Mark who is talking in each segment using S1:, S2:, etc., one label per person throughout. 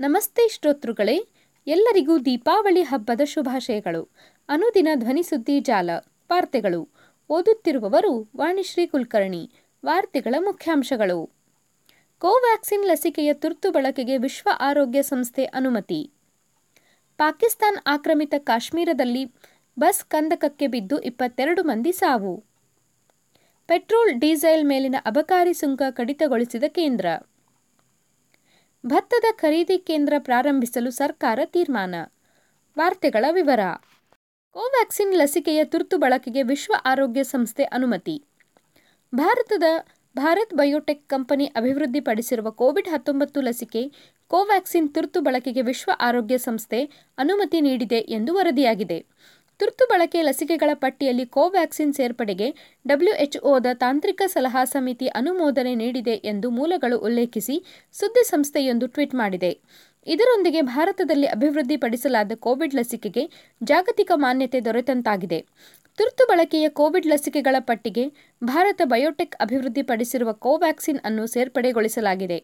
S1: ನಮಸ್ತೆ ಶ್ರೋತೃಗಳೇ, ಎಲ್ಲರಿಗೂ ದೀಪಾವಳಿ ಹಬ್ಬದ ಶುಭಾಶಯಗಳು. ಅನುದಿನ ಧ್ವನಿಸುದ್ದಿ ಜಾಲ, ವಾರ್ತೆಗಳು. ಓದುತ್ತಿರುವವರು ವಾಣಿಶ್ರೀ ಕುಲಕರ್ಣಿ, ವಾರ್ತೆಗಳ ಮುಖ್ಯಾಂಶಗಳು. ಕೋವ್ಯಾಕ್ಸಿನ್ ಲಸಿಕೆಯ ತುರ್ತು ಬಳಕೆಗೆ ವಿಶ್ವ ಆರೋಗ್ಯ ಸಂಸ್ಥೆ ಅನುಮತಿ. ಪಾಕಿಸ್ತಾನ್ ಆಕ್ರಮಿತ ಕಾಶ್ಮೀರದಲ್ಲಿ ಬಸ್ ಕಂದಕಕ್ಕೆ ಬಿದ್ದು ಇಪ್ಪತ್ತೆರಡು ಮಂದಿ ಸಾವು. ಪೆಟ್ರೋಲ್, ಡೀಸೆಲ್ ಮೇಲಿನ ಅಬಕಾರಿ ಸುಂಕ ಕಡಿತಗೊಳಿಸಿದ ಕೇಂದ್ರ. ಭತ್ತದ ಖರೀದಿ ಕೇಂದ್ರ ಪ್ರಾರಂಭಿಸಲು ಸರ್ಕಾರ ತೀರ್ಮಾನ. ವಾರ್ತೆಗಳ ವಿವರ. ಕೋವ್ಯಾಕ್ಸಿನ್ ಲಸಿಕೆಯ ತುರ್ತು ಬಳಕೆಗೆ ವಿಶ್ವ ಆರೋಗ್ಯ ಸಂಸ್ಥೆ ಅನುಮತಿ. ಭಾರತದ ಭಾರತ್ ಬಯೋಟೆಕ್ ಕಂಪನಿ ಅಭಿವೃದ್ಧಿಪಡಿಸಿರುವ ಕೋವಿಡ್ ಹತ್ತೊಂಬತ್ತು ಲಸಿಕೆ ಕೋವ್ಯಾಕ್ಸಿನ್ ತುರ್ತು ಬಳಕೆಗೆ ವಿಶ್ವ ಆರೋಗ್ಯ ಸಂಸ್ಥೆ ಅನುಮತಿ ನೀಡಿದೆ ಎಂದು ವರದಿಯಾಗಿದೆ. ತುರ್ತು ಬಳಕೆ ಲಸಿಕೆಗಳ ಪಟ್ಟಿಯಲ್ಲಿ ಕೋವ್ಯಾಕ್ಸಿನ್ ಸೇರ್ಪಡೆಗೆ ಡಬ್ಲ್ಯೂಎಚ್ಒದ ತಾಂತ್ರಿಕ ಸಲಹಾ ಸಮಿತಿ ಅನುಮೋದನೆ ನೀಡಿದೆ ಎಂದು ಮೂಲಗಳು ಉಲ್ಲೇಖಿಸಿ ಸುದ್ದಿ ಸಂಸ್ಥೆಯೊಂದು ಟ್ವೀಟ್ ಮಾಡಿದೆ. ಇದರೊಂದಿಗೆ ಭಾರತದಲ್ಲಿ ಅಭಿವೃದ್ಧಿಪಡಿಸಲಾದ ಕೋವಿಡ್ ಲಸಿಕೆಗೆ ಜಾಗತಿಕ ಮಾನ್ಯತೆ ದೊರೆತಂತಾಗಿದೆ. ತುರ್ತು ಬಳಕೆಯ ಕೋವಿಡ್ ಲಸಿಕೆಗಳ ಪಟ್ಟಿಗೆ ಭಾರತ ಬಯೋಟೆಕ್ ಅಭಿವೃದ್ಧಿಪಡಿಸಿರುವ ಕೋವ್ಯಾಕ್ಸಿನ್ ಅನ್ನು ಸೇರ್ಪಡೆಗೊಳಿಸಲಾಗಿದೆ.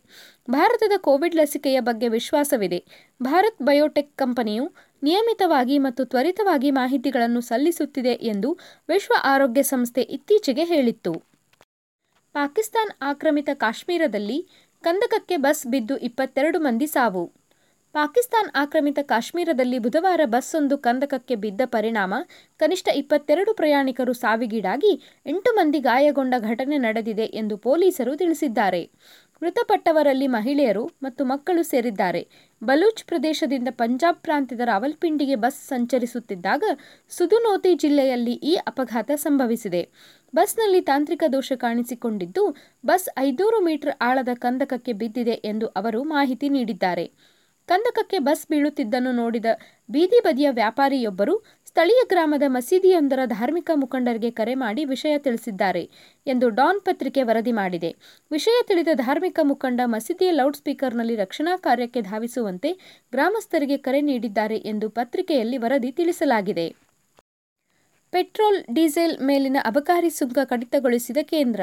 S1: ಭಾರತದ ಕೋವಿಡ್ ಲಸಿಕೆಯ ಬಗ್ಗೆ ವಿಶ್ವಾಸವಿದೆ. ಭಾರತ್ ಬಯೋಟೆಕ್ ಕಂಪನಿಯು ನಿಯಮಿತವಾಗಿ ಮತ್ತು ತ್ವರಿತವಾಗಿ ಮಾಹಿತಿಗಳನ್ನು ಸಲ್ಲಿಸುತ್ತಿದೆ ಎಂದು ವಿಶ್ವ ಆರೋಗ್ಯ ಸಂಸ್ಥೆ ಇತ್ತೀಚೆಗೆ ಹೇಳಿತ್ತು. ಪಾಕಿಸ್ತಾನ್ ಆಕ್ರಮಿತ ಕಾಶ್ಮೀರದಲ್ಲಿ ಕಂದಕಕ್ಕೆ ಬಸ್ ಬಿದ್ದು ಇಪ್ಪತ್ತೆರಡು ಮಂದಿ ಸಾವು. ಪಾಕಿಸ್ತಾನ್ ಆಕ್ರಮಿತ ಕಾಶ್ಮೀರದಲ್ಲಿ ಬುಧವಾರ ಬಸ್ಸೊಂದು ಕಂದಕಕ್ಕೆ ಬಿದ್ದ ಪರಿಣಾಮ ಕನಿಷ್ಠ ಇಪ್ಪತ್ತೆರಡು ಪ್ರಯಾಣಿಕರು ಸಾವಿಗೀಡಾಗಿ ಎಂಟು ಮಂದಿ ಗಾಯಗೊಂಡ ಘಟನೆ ನಡೆದಿದೆ ಎಂದು ಪೊಲೀಸರು ತಿಳಿಸಿದ್ದಾರೆ. ಮೃತಪಟ್ಟವರಲ್ಲಿ ಮಹಿಳೆಯರು ಮತ್ತು ಮಕ್ಕಳು ಸೇರಿದ್ದಾರೆ. ಬಲೂಚ್ ಪ್ರದೇಶದಿಂದ ಪಂಜಾಬ್ ಪ್ರಾಂತ್ಯದ ರಾವಲ್ಪಿಂಡಿಗೆ ಬಸ್ ಸಂಚರಿಸುತ್ತಿದ್ದಾಗ ಸುದುನೋತಿ ಜಿಲ್ಲೆಯಲ್ಲಿ ಈ ಅಪಘಾತ ಸಂಭವಿಸಿದೆ. ಬಸ್ನಲ್ಲಿ ತಾಂತ್ರಿಕ ದೋಷ ಕಾಣಿಸಿಕೊಂಡಿದ್ದು, ಬಸ್ ಐದೂರು ಮೀಟರ್ ಆಳದ ಕಂದಕಕ್ಕೆ ಬಿದ್ದಿದೆ ಎಂದು ಅವರು ಮಾಹಿತಿ ನೀಡಿದ್ದಾರೆ. ಕಂದಕಕ್ಕೆ ಬಸ್ ಬೀಳುತ್ತಿದ್ದನ್ನು ನೋಡಿದ ಬೀದಿ ಬದಿಯ ವ್ಯಾಪಾರಿಯೊಬ್ಬರು ಸ್ಥಳೀಯ ಗ್ರಾಮದ ಮಸೀದಿಯೊಂದರ ಧಾರ್ಮಿಕ ಮುಖಂಡರಿಗೆ ಕರೆ ಮಾಡಿ ವಿಷಯ ತಿಳಿಸಿದ್ದಾರೆ ಎಂದು ಡಾನ್ ಪತ್ರಿಕೆ ವರದಿ ಮಾಡಿದೆ. ವಿಷಯ ತಿಳಿದ ಧಾರ್ಮಿಕ ಮುಖಂಡ ಮಸೀದಿಯ ಲೌಡ್ ಸ್ಪೀಕರ್ನಲ್ಲಿ ರಕ್ಷಣಾ ಕಾರ್ಯಕ್ಕೆ ಧಾವಿಸುವಂತೆ ಗ್ರಾಮಸ್ಥರಿಗೆ ಕರೆ ನೀಡಿದ್ದಾರೆ ಎಂದು ಪತ್ರಿಕೆಯಲ್ಲಿ ವರದಿ ತಿಳಿಸಲಾಗಿದೆ. ಪೆಟ್ರೋಲ್, ಡೀಸೆಲ್ ಮೇಲಿನ ಅಬಕಾರಿ ಸುಂಕ ಕಡಿತಗೊಳಿಸಿದ ಕೇಂದ್ರ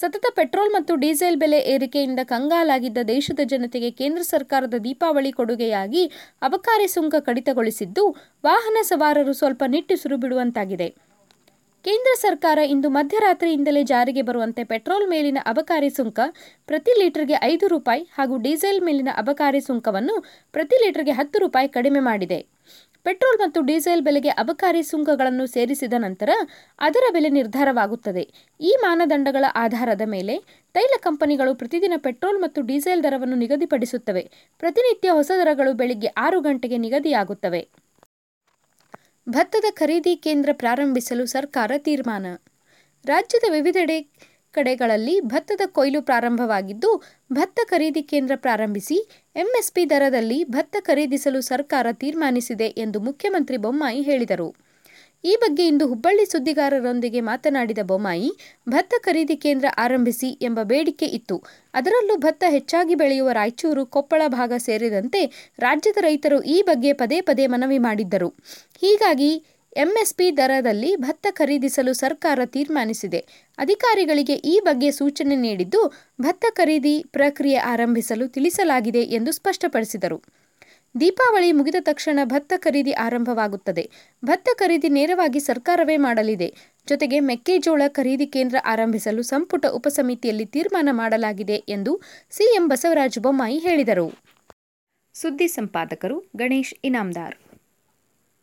S1: ಸತತ ಪೆಟ್ರೋಲ್ ಮತ್ತು ಡೀಸೆಲ್ ಬೆಲೆ ಏರಿಕೆಯಿಂದ ಕಂಗಾಲಾಗಿದ್ದ ದೇಶದ ಜನತೆಗೆ ಕೇಂದ್ರ ಸರ್ಕಾರದ ದೀಪಾವಳಿ ಕೊಡುಗೆಯಾಗಿ ಅಬಕಾರಿ ಸುಂಕ ಕಡಿತಗೊಳಿಸಿದ್ದು, ವಾಹನ ಸವಾರರು ಸ್ವಲ್ಪ ನಿಟ್ಟುಸಿರು ಬಿಡುವಂತಾಗಿದೆ ಕೇಂದ್ರ ಸರ್ಕಾರ ಇಂದು ಮಧ್ಯರಾತ್ರಿಯಿಂದಲೇ ಜಾರಿಗೆ ಬರುವಂತೆ ಪೆಟ್ರೋಲ್ ಮೇಲಿನ ಅಬಕಾರಿ ಸುಂಕ ಪ್ರತಿ ಲೀಟರ್ಗೆ ಐದು ರೂಪಾಯಿ ಹಾಗೂ ಡೀಸೆಲ್ ಮೇಲಿನ ಅಬಕಾರಿ ಸುಂಕವನ್ನು ಪ್ರತಿ ಲೀಟರ್ಗೆ ಹತ್ತು ರೂಪಾಯಿ ಕಡಿಮೆ ಮಾಡಿದೆ. ಪೆಟ್ರೋಲ್ ಮತ್ತು ಡೀಸೆಲ್ ಬೆಲೆಗೆ ಅಬಕಾರಿ ಸುಂಕಗಳನ್ನು ಸೇರಿಸಿದ ನಂತರ ಅದರ ಬೆಲೆ ನಿರ್ಧಾರವಾಗುತ್ತದೆ. ಈ ಮಾನದಂಡಗಳ ಆಧಾರದ ಮೇಲೆ ತೈಲ ಕಂಪನಿಗಳು ಪ್ರತಿದಿನ ಪೆಟ್ರೋಲ್ ಮತ್ತು ಡೀಸೆಲ್ ದರವನ್ನು ನಿಗದಿಪಡಿಸುತ್ತವೆ. ಪ್ರತಿನಿತ್ಯ ಹೊಸ ದರಗಳು ಬೆಳಿಗ್ಗೆ ಆರು ಗಂಟೆಗೆ ನಿಗದಿಯಾಗುತ್ತವೆ. ಭತ್ತದ ಖರೀದಿ ಕೇಂದ್ರ ಪ್ರಾರಂಭಿಸಲು ಸರ್ಕಾರ ತೀರ್ಮಾನ. ರಾಜ್ಯದ ವಿವಿಧೆಡೆ ಕಡೆಗಳಲ್ಲಿ ಭತ್ತದ ಕೊಯ್ಲು ಪ್ರಾರಂಭವಾಗಿದ್ದು, ಭತ್ತ ಖರೀದಿ ಕೇಂದ್ರ ಪ್ರಾರಂಭಿಸಿ, ಎಂಎಸ್ಪಿ ದರದಲ್ಲಿ ಭತ್ತ ಖರೀದಿಸಲು ಸರ್ಕಾರ ತೀರ್ಮಾನಿಸಿದೆ ಎಂದು ಮುಖ್ಯಮಂತ್ರಿ ಬೊಮ್ಮಾಯಿ ಹೇಳಿದರು. ಈ ಬಗ್ಗೆ ಇಂದು ಹುಬ್ಬಳ್ಳಿ ಸುದ್ದಿಗಾರರೊಂದಿಗೆ ಮಾತನಾಡಿದ ಬೊಮ್ಮಾಯಿ, ಭತ್ತ ಖರೀದಿ ಕೇಂದ್ರ ಆರಂಭಿಸಿ ಎಂಬ ಬೇಡಿಕೆ ಇತ್ತು. ಅದರಲ್ಲೂ ಭತ್ತ ಹೆಚ್ಚಾಗಿ ಬೆಳೆಯುವ ರಾಯಚೂರು, ಕೊಪ್ಪಳ ಭಾಗ ಸೇರಿದಂತೆ ರಾಜ್ಯದ ರೈತರು ಈ ಬಗ್ಗೆ ಪದೇ ಪದೇ ಮನವಿ ಮಾಡಿದ್ದರು. ಹೀಗಾಗಿ ಎಂಎಸ್ಪಿ ದರದಲ್ಲಿ ಭತ್ತ ಖರೀದಿಸಲು ಸರ್ಕಾರ ತೀರ್ಮಾನಿಸಿದೆ. ಅಧಿಕಾರಿಗಳಿಗೆ ಈ ಬಗ್ಗೆ ಸೂಚನೆ ನೀಡಿದ್ದು, ಭತ್ತ ಖರೀದಿ ಪ್ರಕ್ರಿಯೆ ಆರಂಭಿಸಲು ತಿಳಿಸಲಾಗಿದೆ ಎಂದು ಸ್ಪಷ್ಟಪಡಿಸಿದರು. ದೀಪಾವಳಿ ಮುಗಿದ ತಕ್ಷಣ ಭತ್ತ ಖರೀದಿ ಆರಂಭವಾಗುತ್ತದೆ. ಭತ್ತ ಖರೀದಿ ನೇರವಾಗಿ ಸರ್ಕಾರವೇ ಮಾಡಲಿದೆ. ಜೊತೆಗೆ ಮೆಕ್ಕೆಜೋಳ ಖರೀದಿ ಕೇಂದ್ರ ಆರಂಭಿಸಲು ಸಂಪುಟ ಉಪಸಮಿತಿಯಲ್ಲಿ ತೀರ್ಮಾನ ಮಾಡಲಾಗಿದೆ ಎಂದು ಸಿಎಂ ಬಸವರಾಜ ಬೊಮ್ಮಾಯಿ ಹೇಳಿದರು. ಸುದ್ದಿ ಸಂಪಾದಕರು ಗಣೇಶ್ ಇನಾಮ್ದಾರ್.